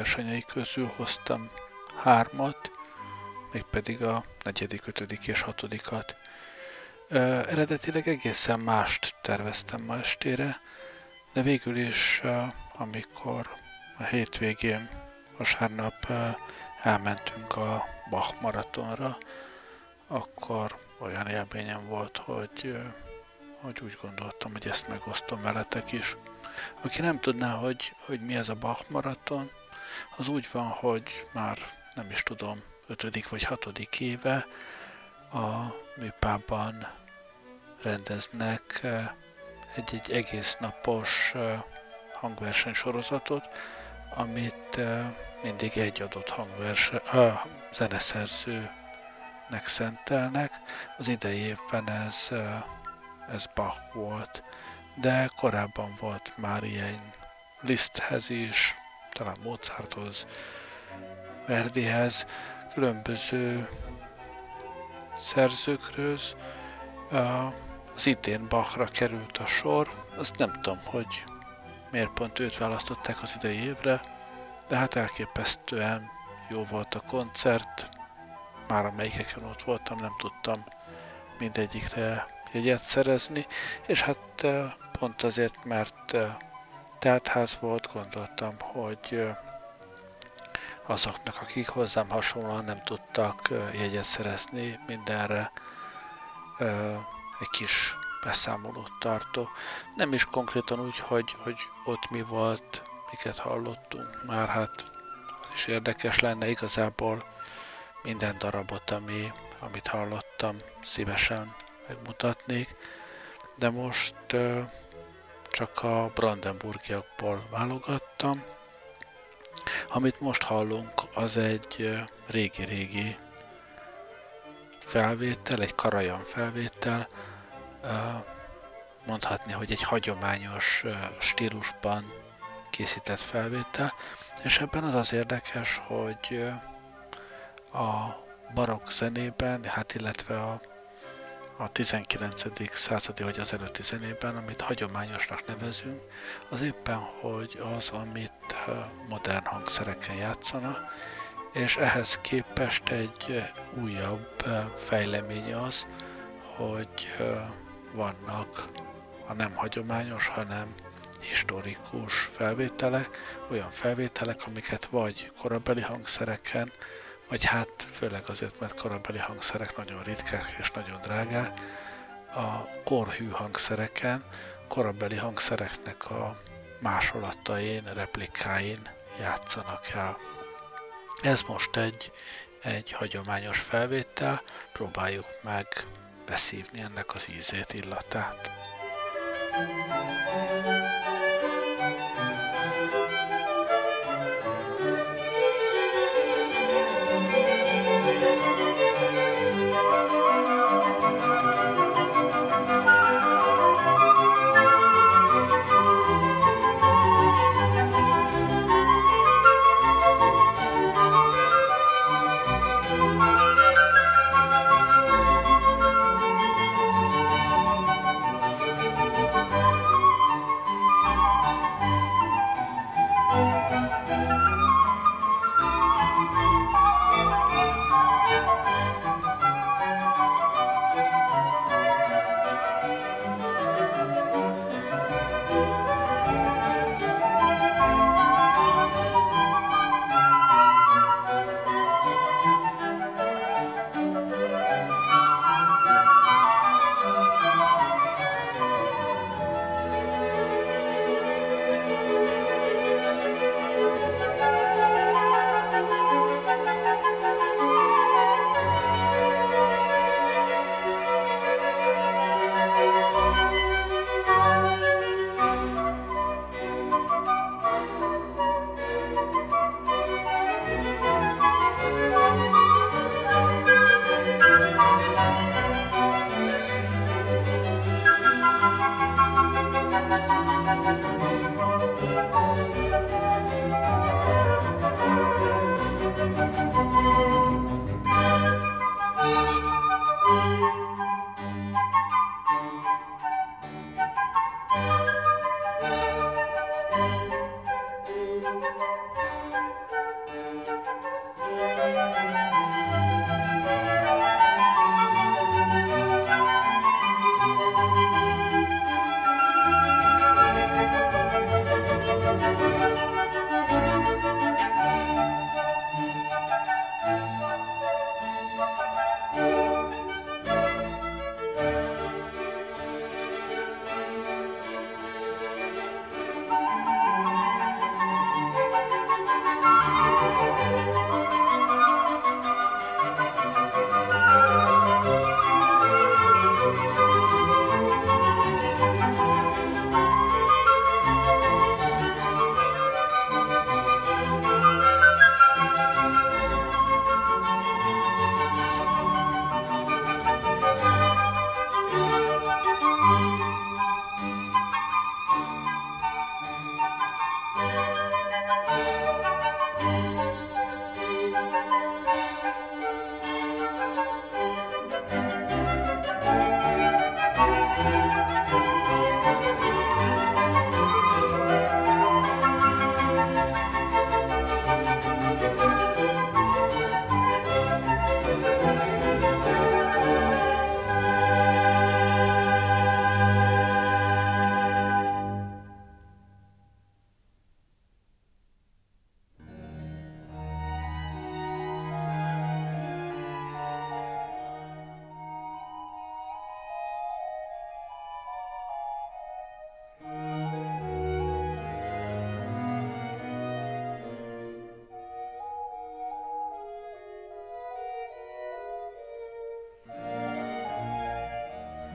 hangversenyei közül hoztam hármat, mégpedig a negyedik, ötödik és hatodikat. Ö, eredetileg egészen mást terveztem ma estére, de végül is, amikor a hétvégén, vasárnap elmentünk a Bach maratonra, akkor olyan élményem volt, hogy, hogy úgy gondoltam, hogy ezt megosztom veletek is. Aki nem tudná, hogy, hogy mi ez a Bach maraton, az úgy van, hogy már nem is tudom, ötödik vagy hatodik éve a műpában rendeznek egy-egy egész napos hangverseny sorozatot, amit mindig egy adott hangverse, a zeneszerzőnek szentelnek. Az idei évben ez, ez Bach volt, de korábban volt már ilyen Liszthez is, talán Mozarthoz, Verdihez, különböző szerzőkről. Az idén Bachra került a sor, azt nem tudom, hogy miért pont őt választották az idei évre, de hát elképesztően jó volt a koncert, már amelyikeken ott voltam, nem tudtam mindegyikre jegyet szerezni, és hát pont azért, mert teltház volt, gondoltam, hogy azoknak, akik hozzám hasonlóan nem tudtak jegyet szerezni mindenre, egy kis beszámolót tartó. Nem is konkrétan úgy, hogy, hogy ott mi volt, miket hallottunk, már hát az is érdekes lenne igazából minden darabot, ami, amit hallottam, szívesen megmutatnék, de most csak a Brandenburgiakból válogattam. Amit most hallunk, az egy régi-régi felvétel, egy karajan felvétel, mondhatni, hogy egy hagyományos stílusban készített felvétel, és ebben az az érdekes, hogy a barokk zenében, hát illetve a, a 19. századi vagy az előtti zenében, amit hagyományosnak nevezünk, az éppen, hogy az, amit modern hangszereken játszanak, és ehhez képest egy újabb fejlemény az, hogy vannak a nem hagyományos, hanem historikus felvételek, olyan felvételek, amiket vagy korabeli hangszereken, vagy hát főleg azért, mert korabeli hangszerek nagyon ritkák és nagyon drágák, a korhű hangszereken, korabeli hangszereknek a másolatain, replikáin játszanak el. Ez most egy, egy hagyományos felvétel, próbáljuk meg beszívni ennek az ízét, illatát. thank you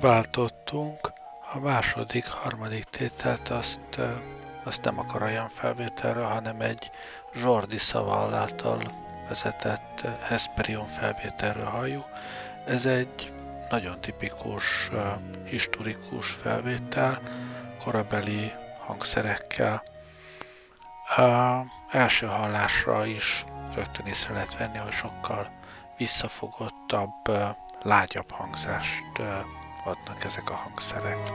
váltottunk. A második, harmadik tételt azt, azt nem a Karajan felvételről, hanem egy Zsordi Szaval által vezetett Hesperion felvételről halljuk. Ez egy nagyon tipikus, historikus felvétel, korabeli hangszerekkel. A első hallásra is rögtön észre lehet venni, hogy sokkal visszafogottabb, lágyabb hangzást adnak ezek a hangszerek.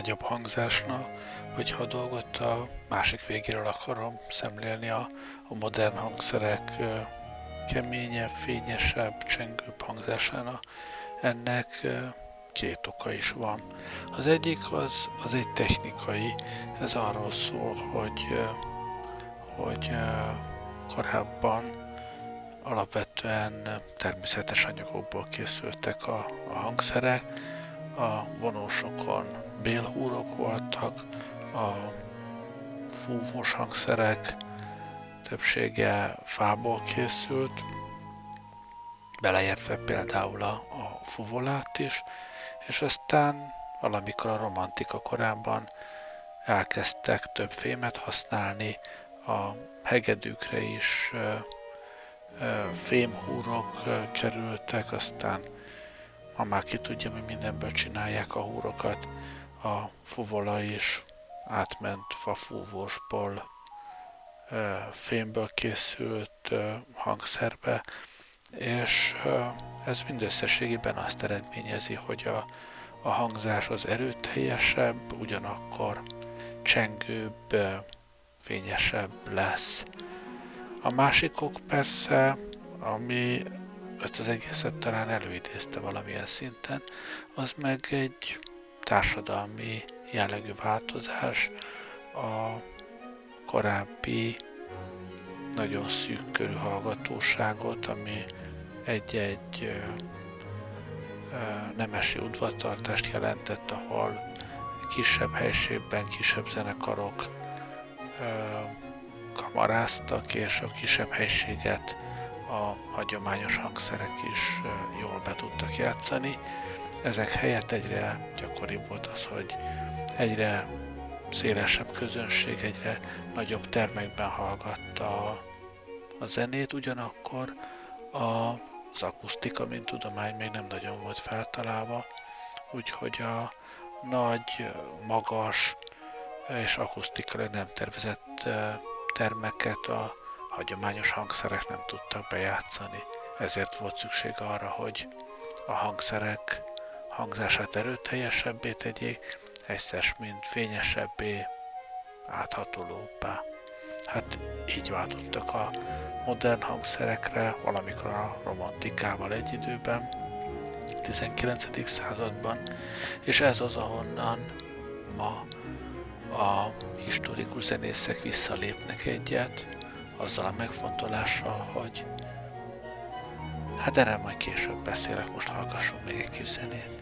Lágyabb hangzásnak, hogyha a dolgot a másik végéről akarom szemlélni, a, a modern hangszerek keményebb, fényesebb, csengőbb hangzásának, ennek két oka is van. Az egyik az, az egy technikai, ez arról szól, hogy, hogy korábban alapvetően természetes anyagokból készültek a, a hangszerek, a vonósokon bélhúrok voltak, a fúvós hangszerek többsége fából készült, beleértve például a, a fuvolát is, és aztán valamikor a romantika korában elkezdtek több fémet használni, a hegedűkre is ö, ö, fémhúrok ö, kerültek, aztán ha már ki tudja, mi mindenből csinálják a húrokat, a fuvola is átment fafúvósból, fémből készült hangszerbe, és ez mindösszességében azt eredményezi, hogy a, a hangzás az erőteljesebb, ugyanakkor csengőbb, fényesebb lesz. A másikok persze, ami ezt az egészet talán előidézte valamilyen szinten, az meg egy társadalmi jellegű változás a korábbi nagyon szűk körű hallgatóságot, ami egy-egy nemesi udvartartást jelentett, ahol kisebb helységben kisebb zenekarok kamaráztak, és a kisebb helységet a hagyományos hangszerek is jól be tudtak játszani. Ezek helyett egyre gyakoribb volt az, hogy egyre szélesebb közönség, egyre nagyobb termekben hallgatta a zenét, ugyanakkor a, az akusztika, mint tudomány még nem nagyon volt feltalálva, úgyhogy a nagy, magas és akusztikailag nem tervezett termeket a hagyományos hangszerek nem tudtak bejátszani. Ezért volt szükség arra, hogy a hangszerek hangzását erőteljesebbé tegyék, egyszer mint fényesebbé, áthatolóbbá. Hát így váltottak a modern hangszerekre, valamikor a romantikával egy időben, 19. században, és ez az, ahonnan ma a historikus zenészek visszalépnek egyet, azzal a megfontolással, hogy hát erre majd később beszélek, most hallgassunk még egy kis zenét.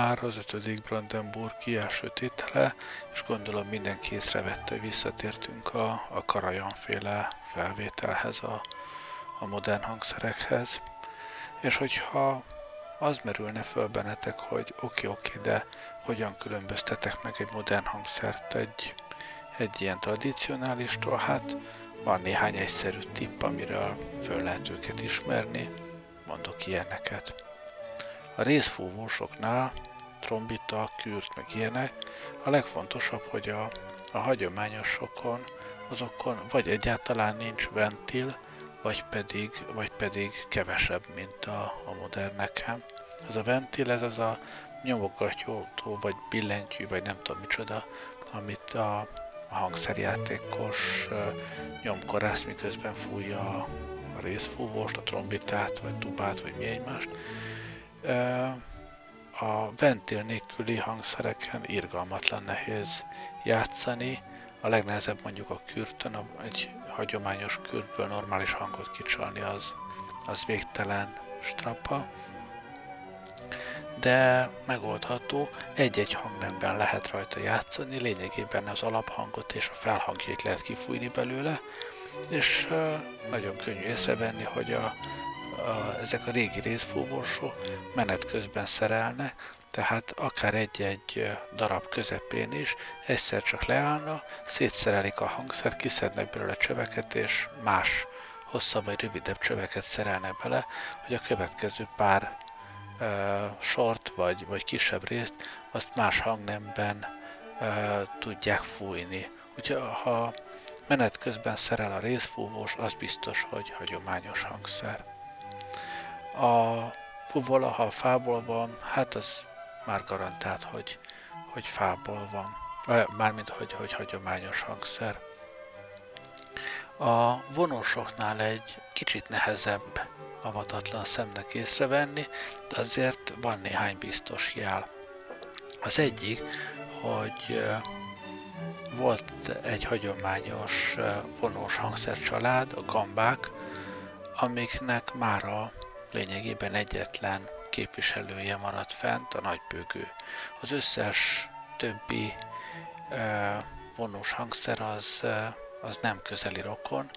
Már az ötödik Brandenburg első tétele, és gondolom mindenki észrevette, hogy visszatértünk a, a Karajanféle felvételhez, a, a modern hangszerekhez. És hogyha az merülne föl bennetek, hogy oké, oké, de hogyan különböztetek meg egy modern hangszert egy, egy ilyen tradicionálistól, hát van néhány egyszerű tipp, amiről föl lehet őket ismerni, mondok ilyeneket. A részfúvósoknál, trombita, kürt, meg ilyenek, a legfontosabb, hogy a, a hagyományosokon, azokon vagy egyáltalán nincs ventil, vagy pedig, vagy pedig kevesebb, mint a, a moderneken. Ez a ventil, ez az a nyomogató, vagy billentyű, vagy nem tudom micsoda, amit a, a hangszerjátékos nyomkorász miközben fújja a, részfúvóst, a trombitát, vagy tubát, vagy mi egymást, a ventil nélküli hangszereken irgalmatlan nehéz játszani. A legnehezebb mondjuk a kürtön, egy hagyományos kürtből normális hangot kicsalni az, az végtelen strapa, de megoldható, egy-egy hangnemben lehet rajta játszani, lényegében az alaphangot és a felhangjait lehet kifújni belőle, és nagyon könnyű észrevenni, hogy a, a, ezek a régi részfúvósok menet közben szerelnek, tehát akár egy-egy darab közepén is egyszer csak leállna, szétszerelik a hangszert, kiszednek belőle csöveket, és más hosszabb vagy rövidebb csöveket szerelnek bele, hogy a következő pár uh, sort vagy, vagy kisebb részt azt más hangnemben uh, tudják fújni. Úgyhogy ha menet közben szerel a részfúvós, az biztos, hogy hagyományos hangszer. A fuvola, ha fából van, hát az már garantált, hogy, hogy fából van. Mármint, hogy, hogy hagyományos hangszer. A vonósoknál egy kicsit nehezebb avatatlan szemnek észrevenni, de azért van néhány biztos jel. Az egyik, hogy volt egy hagyományos vonós hangszercsalád, a gambák, amiknek már a lényegében egyetlen képviselője maradt fent, a nagybőgő. Az összes többi vonós hangszer az, az nem közeli rokon,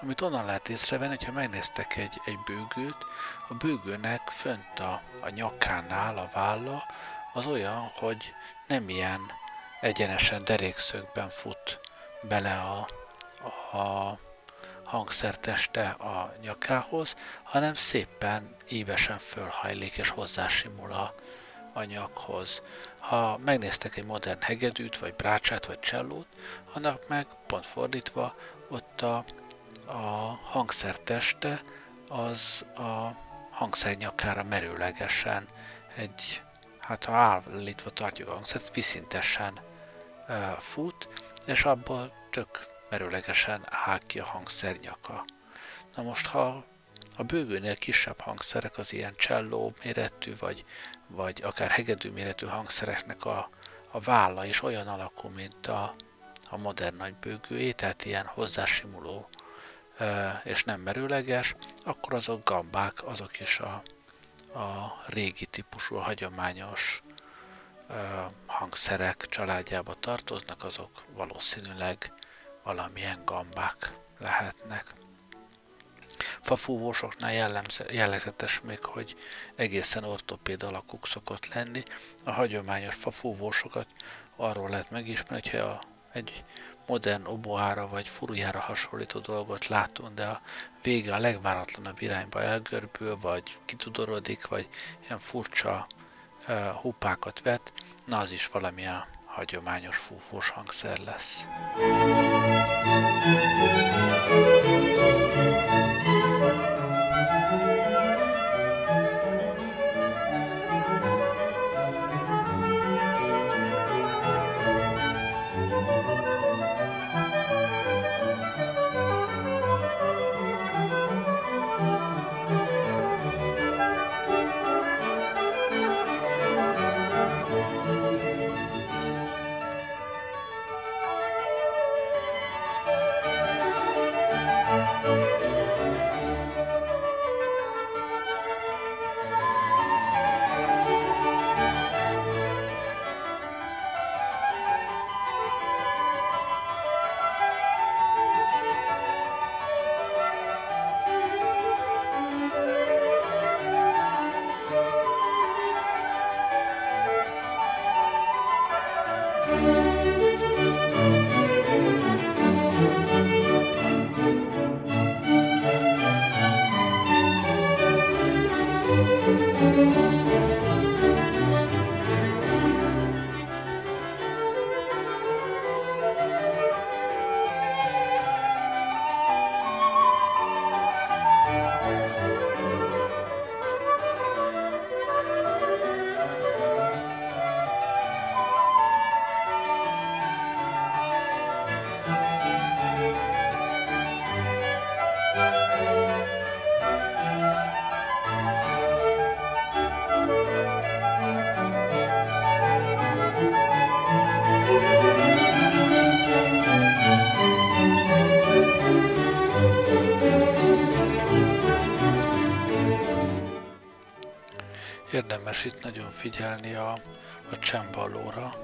amit onnan lehet észrevenni, hogyha megnéztek egy, egy bőgőt, a bőgőnek fönt a, a nyakánál a válla az olyan, hogy nem ilyen egyenesen derékszögben fut bele a, a hangszerteste a nyakához, hanem szépen évesen fölhajlik és hozzásimul a, a nyakhoz. Ha megnéztek egy modern hegedűt, vagy brácsát, vagy csellót, annak meg pont fordítva, ott a, a hangszerteste az a hangszer nyakára merőlegesen egy, hát ha állítva tartjuk a hangszert, viszintesen uh, fut, és abból tök merőlegesen áll ki a hangszer nyaka. Na most, ha a bőgőnél kisebb hangszerek, az ilyen cselló méretű, vagy, vagy akár hegedű méretű hangszereknek a, a válla is olyan alakú, mint a, a modern nagy bőgőé, tehát ilyen hozzásimuló és nem merőleges, akkor azok gambák, azok is a, a régi típusú, a hagyományos hangszerek családjába tartoznak, azok valószínűleg valamilyen gambák lehetnek. Fafúvósoknál jellegzetes még, hogy egészen ortopéd alakuk szokott lenni. A hagyományos fafúvósokat arról lehet megismerni, hogyha egy modern oboára vagy furujára hasonlító dolgot látunk, de a vége a legváratlanabb irányba elgörbül, vagy kitudorodik, vagy ilyen furcsa uh, hupákat vet, na az is valamilyen hagyományos fúfós hangszer lesz. Música érdemes itt nagyon figyelni a, a csembalóra.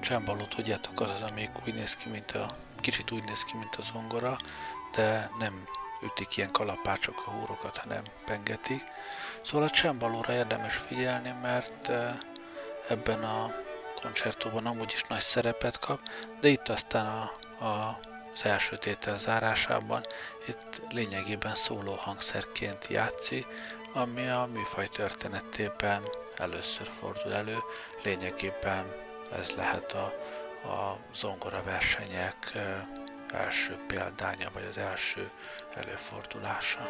Csembaló, tudjátok, az az, amelyik úgy néz ki, mint a, kicsit úgy néz ki, mint a zongora, de nem ütik ilyen kalapácsok a húrokat, hanem pengetik. Szóval a csembalóra érdemes figyelni, mert e, ebben a koncertóban amúgy is nagy szerepet kap, de itt aztán a, a, az első tétel zárásában itt lényegében szóló hangszerként játszik, ami a műfaj történetében először fordul elő. Lényegében ez lehet a, a zongora versenyek első példánya, vagy az első előfordulása.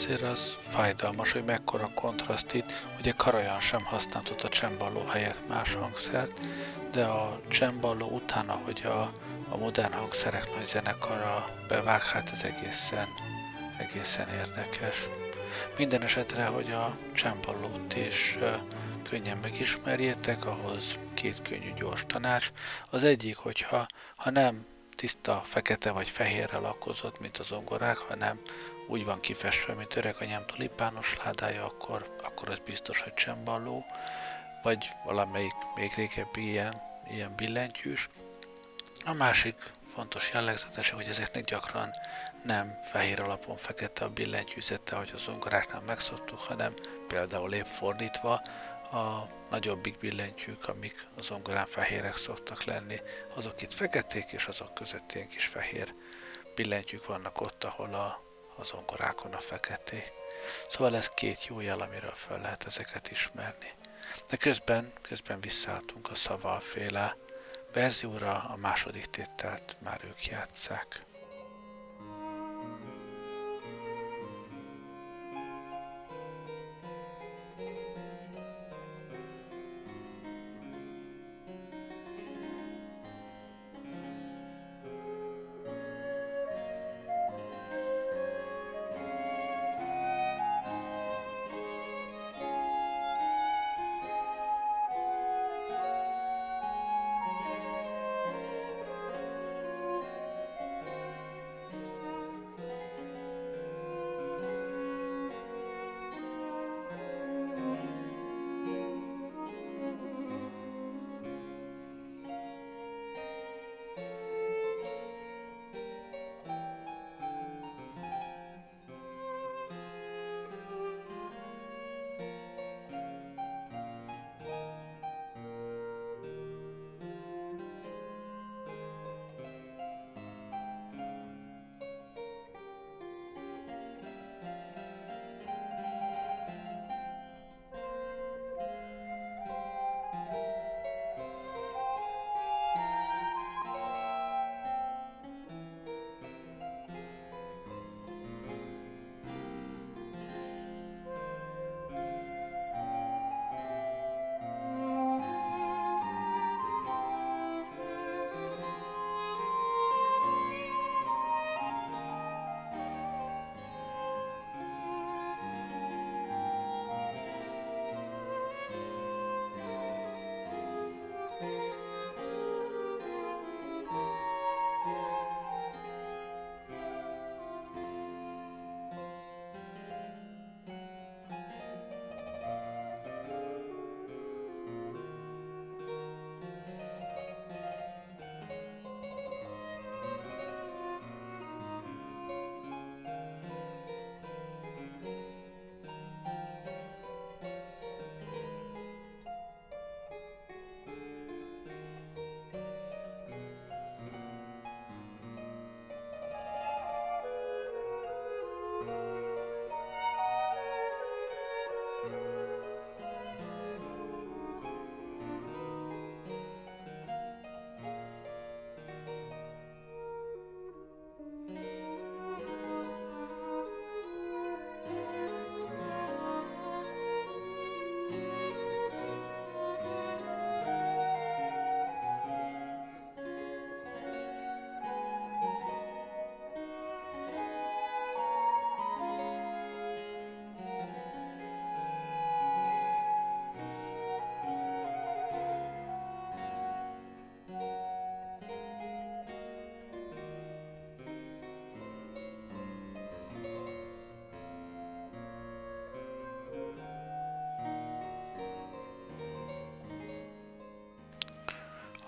Azért az fájdalmas, hogy mekkora kontraszt itt. Ugye Karajan sem használtott a csemballó helyett más hangszert, de a csemballó utána, hogy a, a modern hangszerek nagy zenekara bevág, hát ez egészen, egészen érdekes. Minden esetre, hogy a csemballót is könnyen megismerjétek, ahhoz két könnyű gyors tanács. Az egyik, hogyha ha nem tiszta fekete vagy fehérre lakozott, mint az zongorák, hanem úgy van kifestve, mint öreg anyám tulipános ládája, akkor, akkor az biztos, hogy csemballó, vagy valamelyik még régebbi ilyen, ilyen billentyűs. A másik fontos jellegzetese, hogy ezeknek gyakran nem fehér alapon fekete a billentyűzete, ahogy az zongoráknál megszoktuk, hanem például épp fordítva, a nagyobbik billentyűk, amik az zongorán fehérek szoktak lenni, azok itt feketék, és azok között ilyen kis fehér billentyűk vannak ott, ahol a, a zongorákon a feketék. Szóval ez két jó jel, amiről fel lehet ezeket ismerni. De közben, közben visszaálltunk a szavalféle verzióra, a második tételt már ők játszák.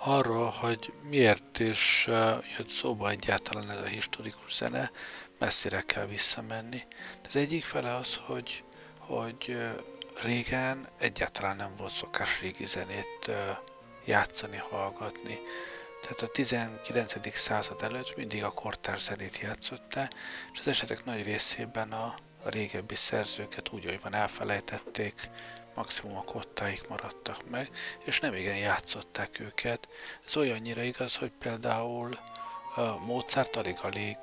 Arról, hogy miért is jött szóba egyáltalán ez a historikus zene, messzire kell visszamenni. De az egyik fele az, hogy, hogy régen egyáltalán nem volt szokás régi zenét játszani, hallgatni. Tehát a 19. század előtt mindig a kortárs zenét játszotta, és az esetek nagy részében a, a régebbi szerzőket úgy, hogy van elfelejtették, maximum a kottáik maradtak meg, és nem igen játszották őket. Ez olyannyira igaz, hogy például Mozart alig-alig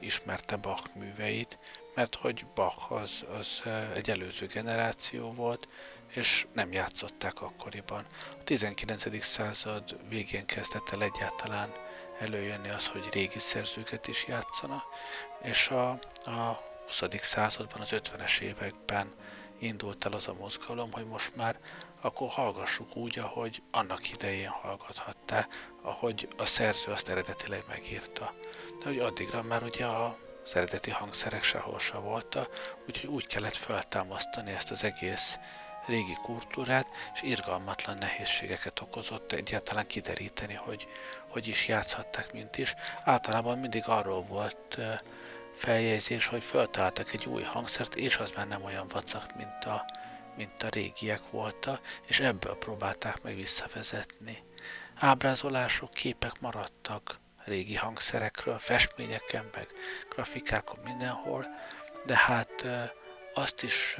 ismerte Bach műveit, mert hogy Bach az, az egy előző generáció volt, és nem játszották akkoriban. A 19. század végén kezdett el egyáltalán előjönni az, hogy régi szerzőket is játszana, és a, a 20. században, az 50-es években indult el az a mozgalom, hogy most már akkor hallgassuk úgy, ahogy annak idején hallgathattá, ahogy a szerző azt eredetileg megírta. De hogy addigra már ugye a az eredeti hangszerek sehol se voltak, úgyhogy úgy kellett feltámasztani ezt az egész régi kultúrát, és irgalmatlan nehézségeket okozott egyáltalán kideríteni, hogy hogy is játszhatták, mint is. Általában mindig arról volt feljegyzés, hogy feltaláltak egy új hangszert, és az már nem olyan vacak, mint a, mint a régiek voltak, és ebből próbálták meg visszavezetni. Ábrázolások, képek maradtak régi hangszerekről, festményeken, meg grafikákon mindenhol, de hát azt is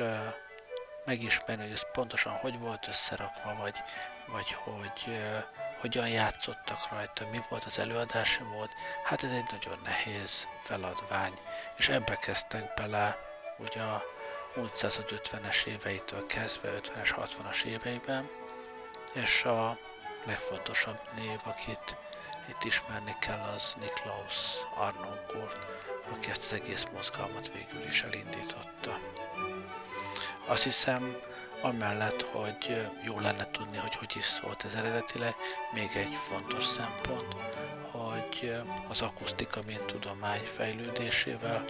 megismerni, hogy ez pontosan hogy volt összerakva, vagy, vagy hogy hogyan játszottak rajta, mi volt az előadási mód, hát ez egy nagyon nehéz feladvány, és ebbe kezdtek bele ugye a múlt 150-es éveitől kezdve, 50-es, 60-as éveiben, és a legfontosabb név, akit itt ismerni kell, az Niklaus Arnoncourt, aki ezt az egész mozgalmat végül is elindította. Azt hiszem, amellett, hogy jó lenne tudni, hogy hogy is szólt ez eredetileg, még egy fontos szempont, hogy az akusztika, mint tudomány fejlődésével,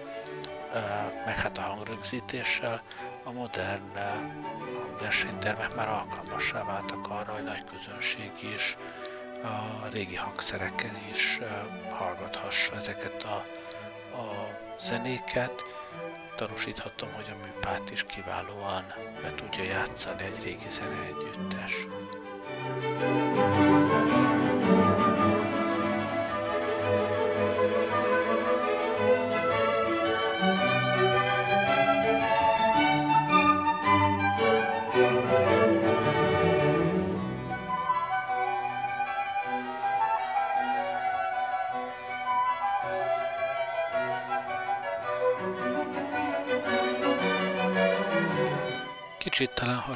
meg hát a hangrögzítéssel a modern versenytermek már alkalmassá váltak arra, hogy nagy közönség is a régi hangszereken is hallgathassa ezeket a, a zenéket, tanúsíthatom, hogy a műpát is kiválóan be tudja játszani egy régi zene együttes. Kicsit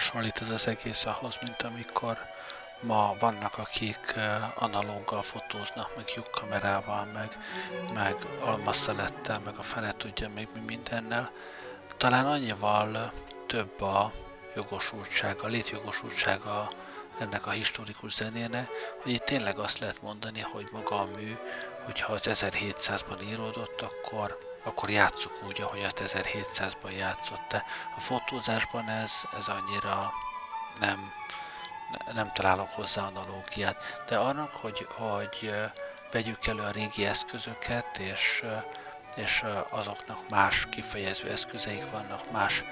hasonlít ez az egész ahhoz, mint amikor ma vannak, akik analóggal fotóznak, meg lyukkamerával, meg, meg almaszelettel, meg a fene tudja még mi mindennel. Talán annyival több a jogosultsága, a létjogosultsága ennek a historikus zenének, hogy itt tényleg azt lehet mondani, hogy maga a mű, hogyha az 1700-ban íródott, akkor akkor játsszuk úgy, ahogy azt 1700-ban játszott. De a fotózásban ez, ez annyira nem, nem találok hozzá analógiát. De annak, hogy, hogy vegyük elő a régi eszközöket, és, és azoknak más kifejező eszközeik vannak, más,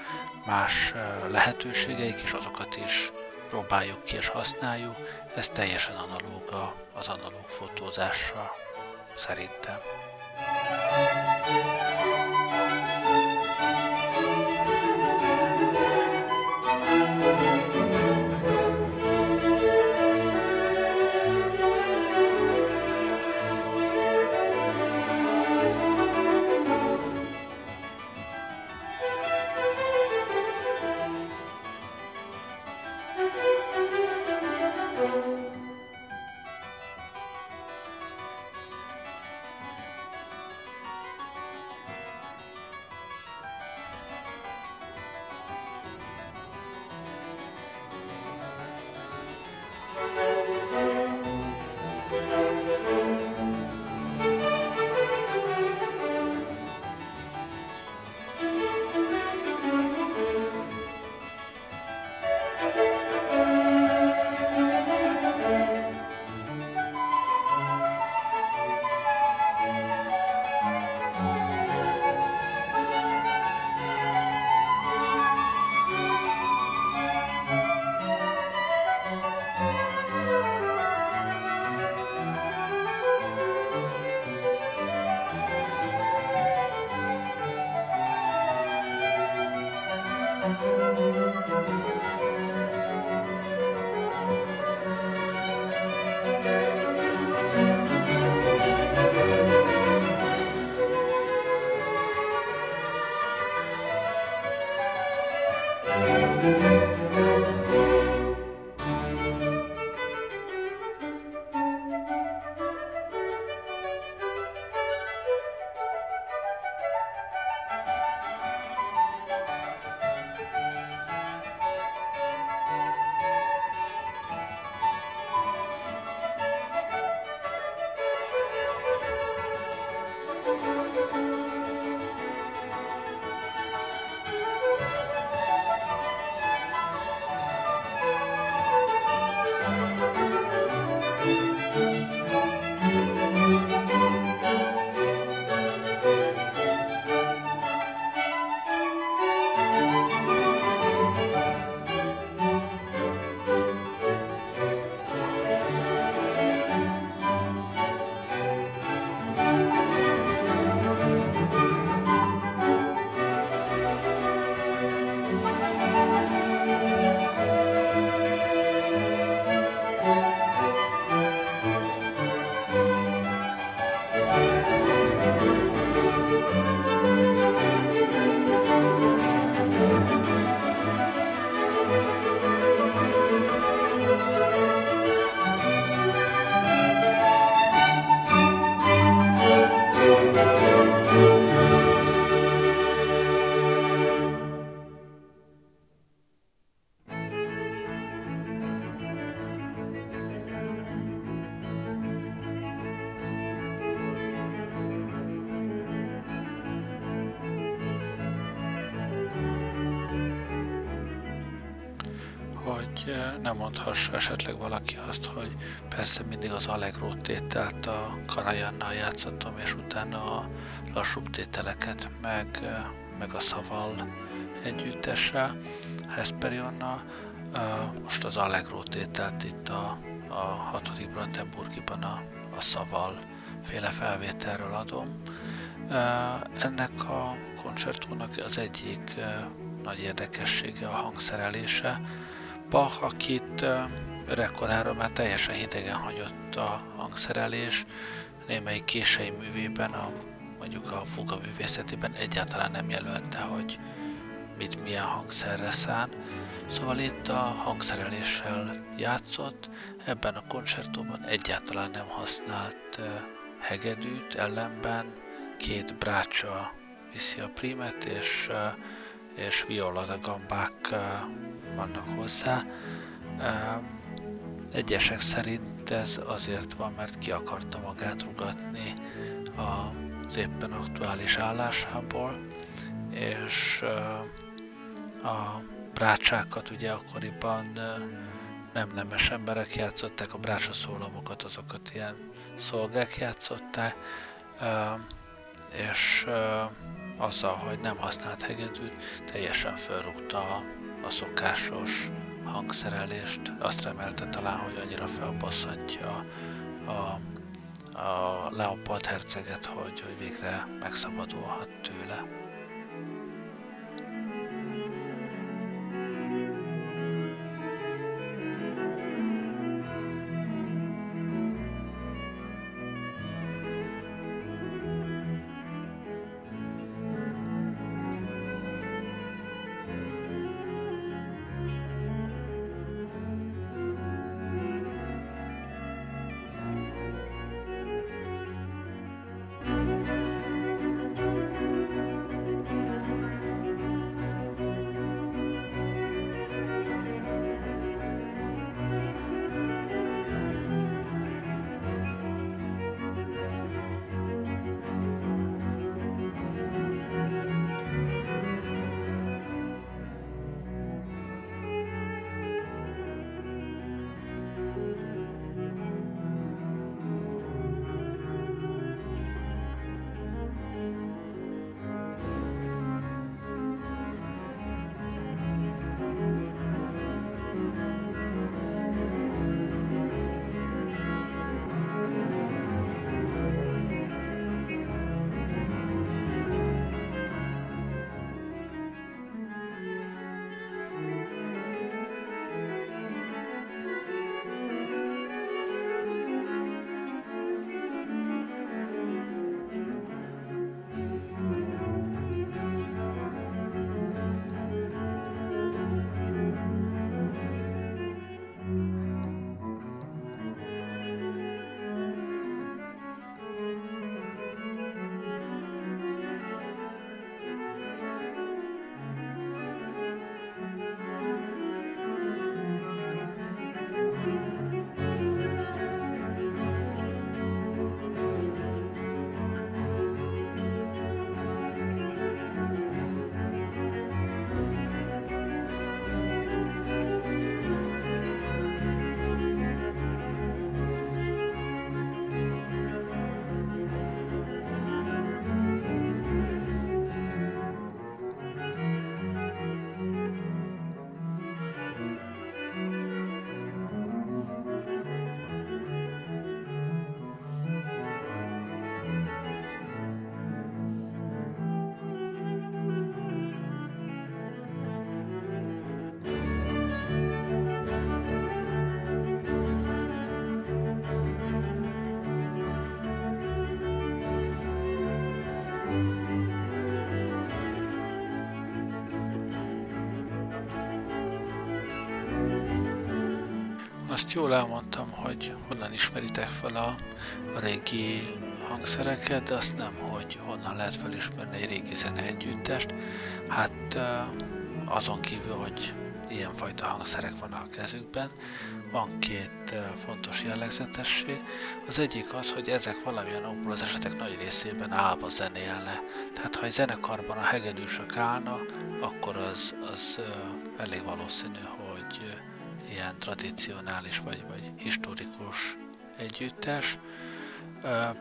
más lehetőségeik, és azokat is próbáljuk ki és használjuk, ez teljesen analóg az analóg fotózással, szerintem. Nem mondhassa esetleg valaki azt, hogy persze mindig az Allegro tételt a Karajannal játszottam, és utána a lassúbb tételeket, meg, meg a Szaval együttessel, Hesperionnal. Most az Allegro tételt itt a, a 6. Brandenburgiban a, a Szaval féle felvételről adom. Ennek a koncertónak az egyik nagy érdekessége a hangszerelése. Bach, akit öregkorára már teljesen hidegen hagyott a hangszerelés, némelyik kései művében, a, mondjuk a fuga művészetében egyáltalán nem jelölte, hogy mit milyen hangszerre szán. Szóval itt a hangszereléssel játszott, ebben a koncertóban egyáltalán nem használt hegedűt, ellenben két brácsa viszi a primet, és, és viola gambák vannak hozzá. Egyesek szerint ez azért van, mert ki akarta magát rugatni az éppen aktuális állásából, és a brácsákat ugye akkoriban nem nemes emberek játszották, a brácsa szólamokat, azokat ilyen szolgák játszották, és azzal, hogy nem használt hegedűt, teljesen felrúgta a, a szokásos hangszerelést. Azt remelte talán, hogy annyira felbosszantja a, a Leopold herceget, hogy, hogy végre megszabadulhat tőle. Azt jól elmondtam, hogy honnan ismeritek fel a, régi hangszereket, de azt nem, hogy honnan lehet felismerni egy régi zene együttest. Hát azon kívül, hogy ilyenfajta hangszerek vannak a kezükben, van két fontos jellegzetesség. Az egyik az, hogy ezek valamilyen okból az esetek nagy részében állva zenélne. Tehát ha egy zenekarban a hegedűsök állnak, akkor az, az elég valószínű, hogy ilyen tradicionális vagy, vagy historikus együttes.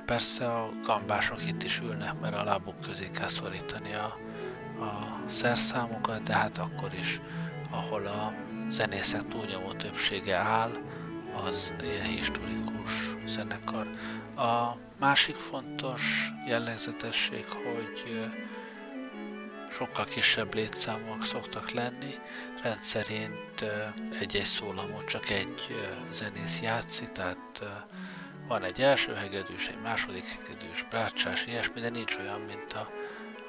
Persze a gambások itt is ülnek, mert a lábuk közé kell szorítani a, a szerszámokat, de hát akkor is, ahol a zenészek túlnyomó többsége áll, az ilyen historikus zenekar. A másik fontos jellegzetesség, hogy sokkal kisebb létszámúak szoktak lenni, rendszerint egy-egy szólamot csak egy zenész játszik, tehát van egy első hegedűs, egy második hegedűs, brácsás, ilyesmi, de nincs olyan, mint a,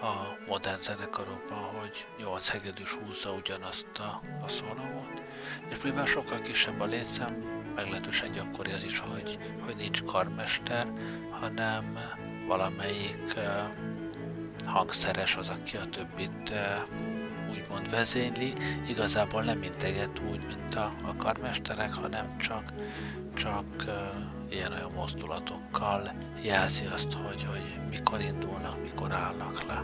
a modern zenekarokban, hogy nyolc hegedűs húzza ugyanazt a, a szólamot. És mivel sokkal kisebb a létszám, meglehetősen gyakori az is, hogy, hogy nincs karmester, hanem valamelyik hangszeres az, aki a többit úgymond vezényli, igazából nem integet úgy, mint a, a karmesterek, hanem csak, csak ilyen-olyan mozdulatokkal jelzi azt, hogy, hogy mikor indulnak, mikor állnak le.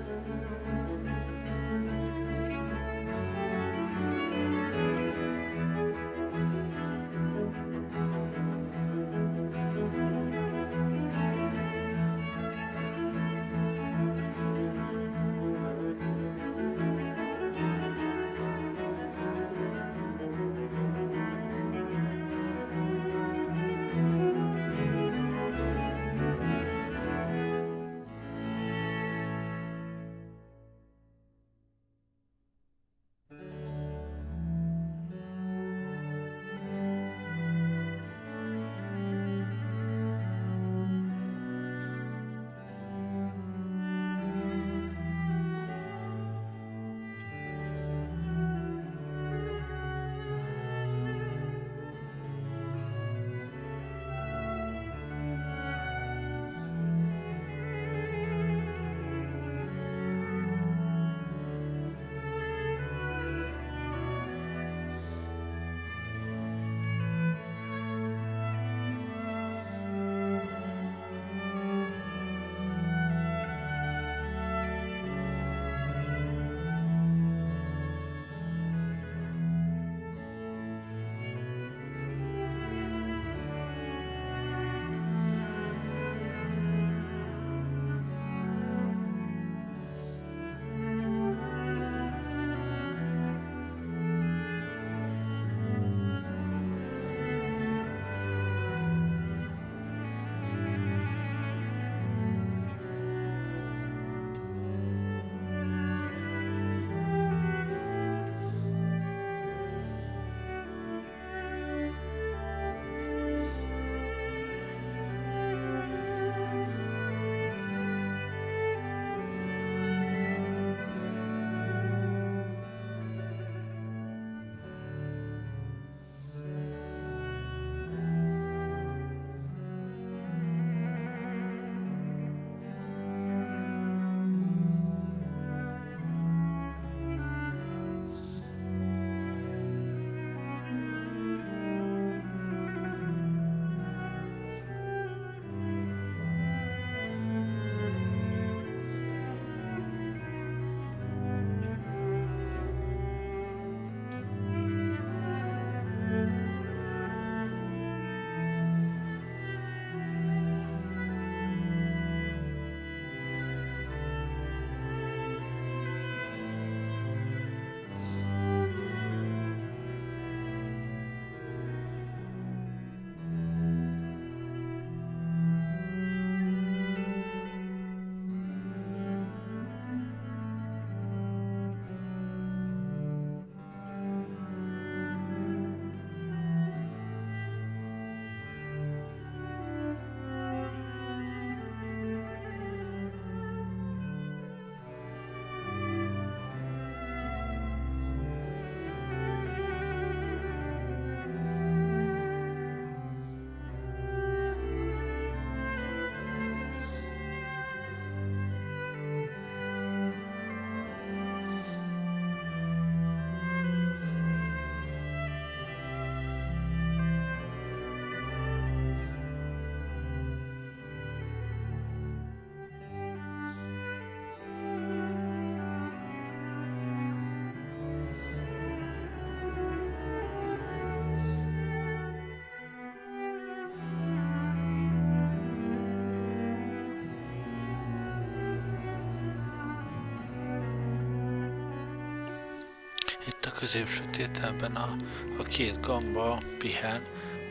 Középső tételben a, a két gamba pihen,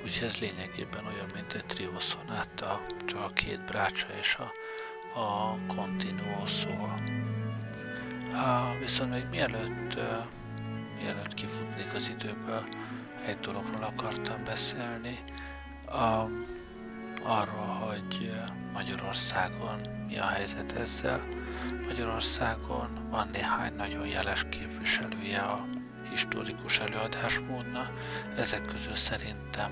úgyhogy ez lényegében olyan, mint egy trioszonáta, csak a két brácsa és a, a continuo szól. Uh, viszont még mielőtt, uh, mielőtt kifutnék az időből, egy dologról akartam beszélni. Um, arról, hogy Magyarországon mi a helyzet ezzel. Magyarországon van néhány nagyon jeles képviselője a historikus előadásmódna, ezek közül szerintem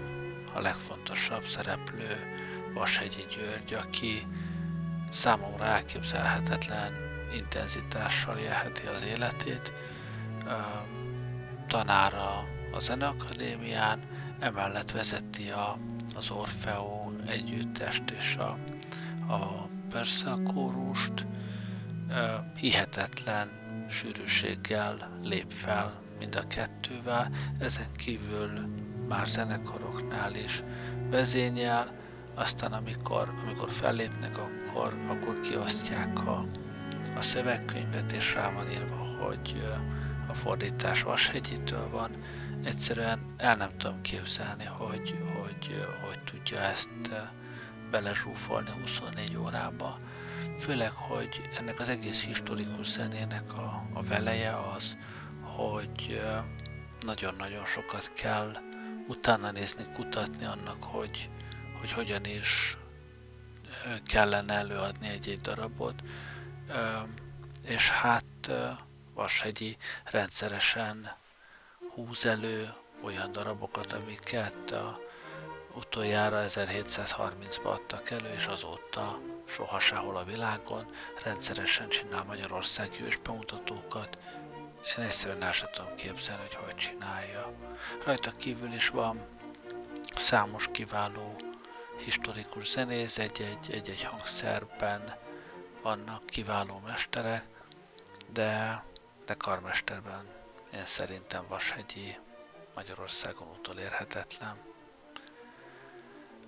a legfontosabb szereplő Vashegyi György, aki számomra elképzelhetetlen intenzitással élheti az életét. Tanára a Zeneakadémián, emellett vezeti a, az Orfeo együttest és a, a Persze kórust, hihetetlen sűrűséggel lép fel mind a kettővel, ezen kívül már zenekaroknál is vezényel, aztán amikor, amikor fellépnek, akkor, akkor kiosztják a, a szövegkönyvet, és rá van írva, hogy a fordítás Vashegyitől van. Egyszerűen el nem tudom képzelni, hogy hogy, hogy tudja ezt belezsúfolni 24 órába. Főleg, hogy ennek az egész historikus zenének a, a veleje az, hogy nagyon-nagyon sokat kell utána nézni, kutatni annak, hogy, hogy hogyan is kellene előadni egy-egy darabot, és hát Vashegyi rendszeresen húz elő olyan darabokat, amiket a utoljára 1730-ban adtak elő, és azóta soha sehol a világon rendszeresen csinál Magyarországi ős bemutatókat. Én egyszerűen el sem tudom képzelni, hogy hogy csinálja. Rajta kívül is van számos kiváló historikus zenész, egy-egy, hangszerben vannak kiváló mesterek, de, de karmesterben én szerintem Vashegyi Magyarországon utolérhetetlen.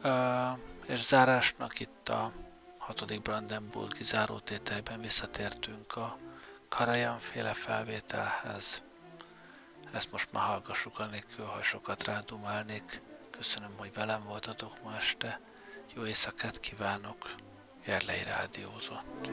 Uh, és zárásnak itt a hatodik Brandenburgi zárótételben visszatértünk a Karajan féle felvételhez. Ezt most már hallgassuk anélkül, ha sokat rádumálnék. Köszönöm, hogy velem voltatok ma este. Jó éjszakát kívánok! Gerlei Rádiózott.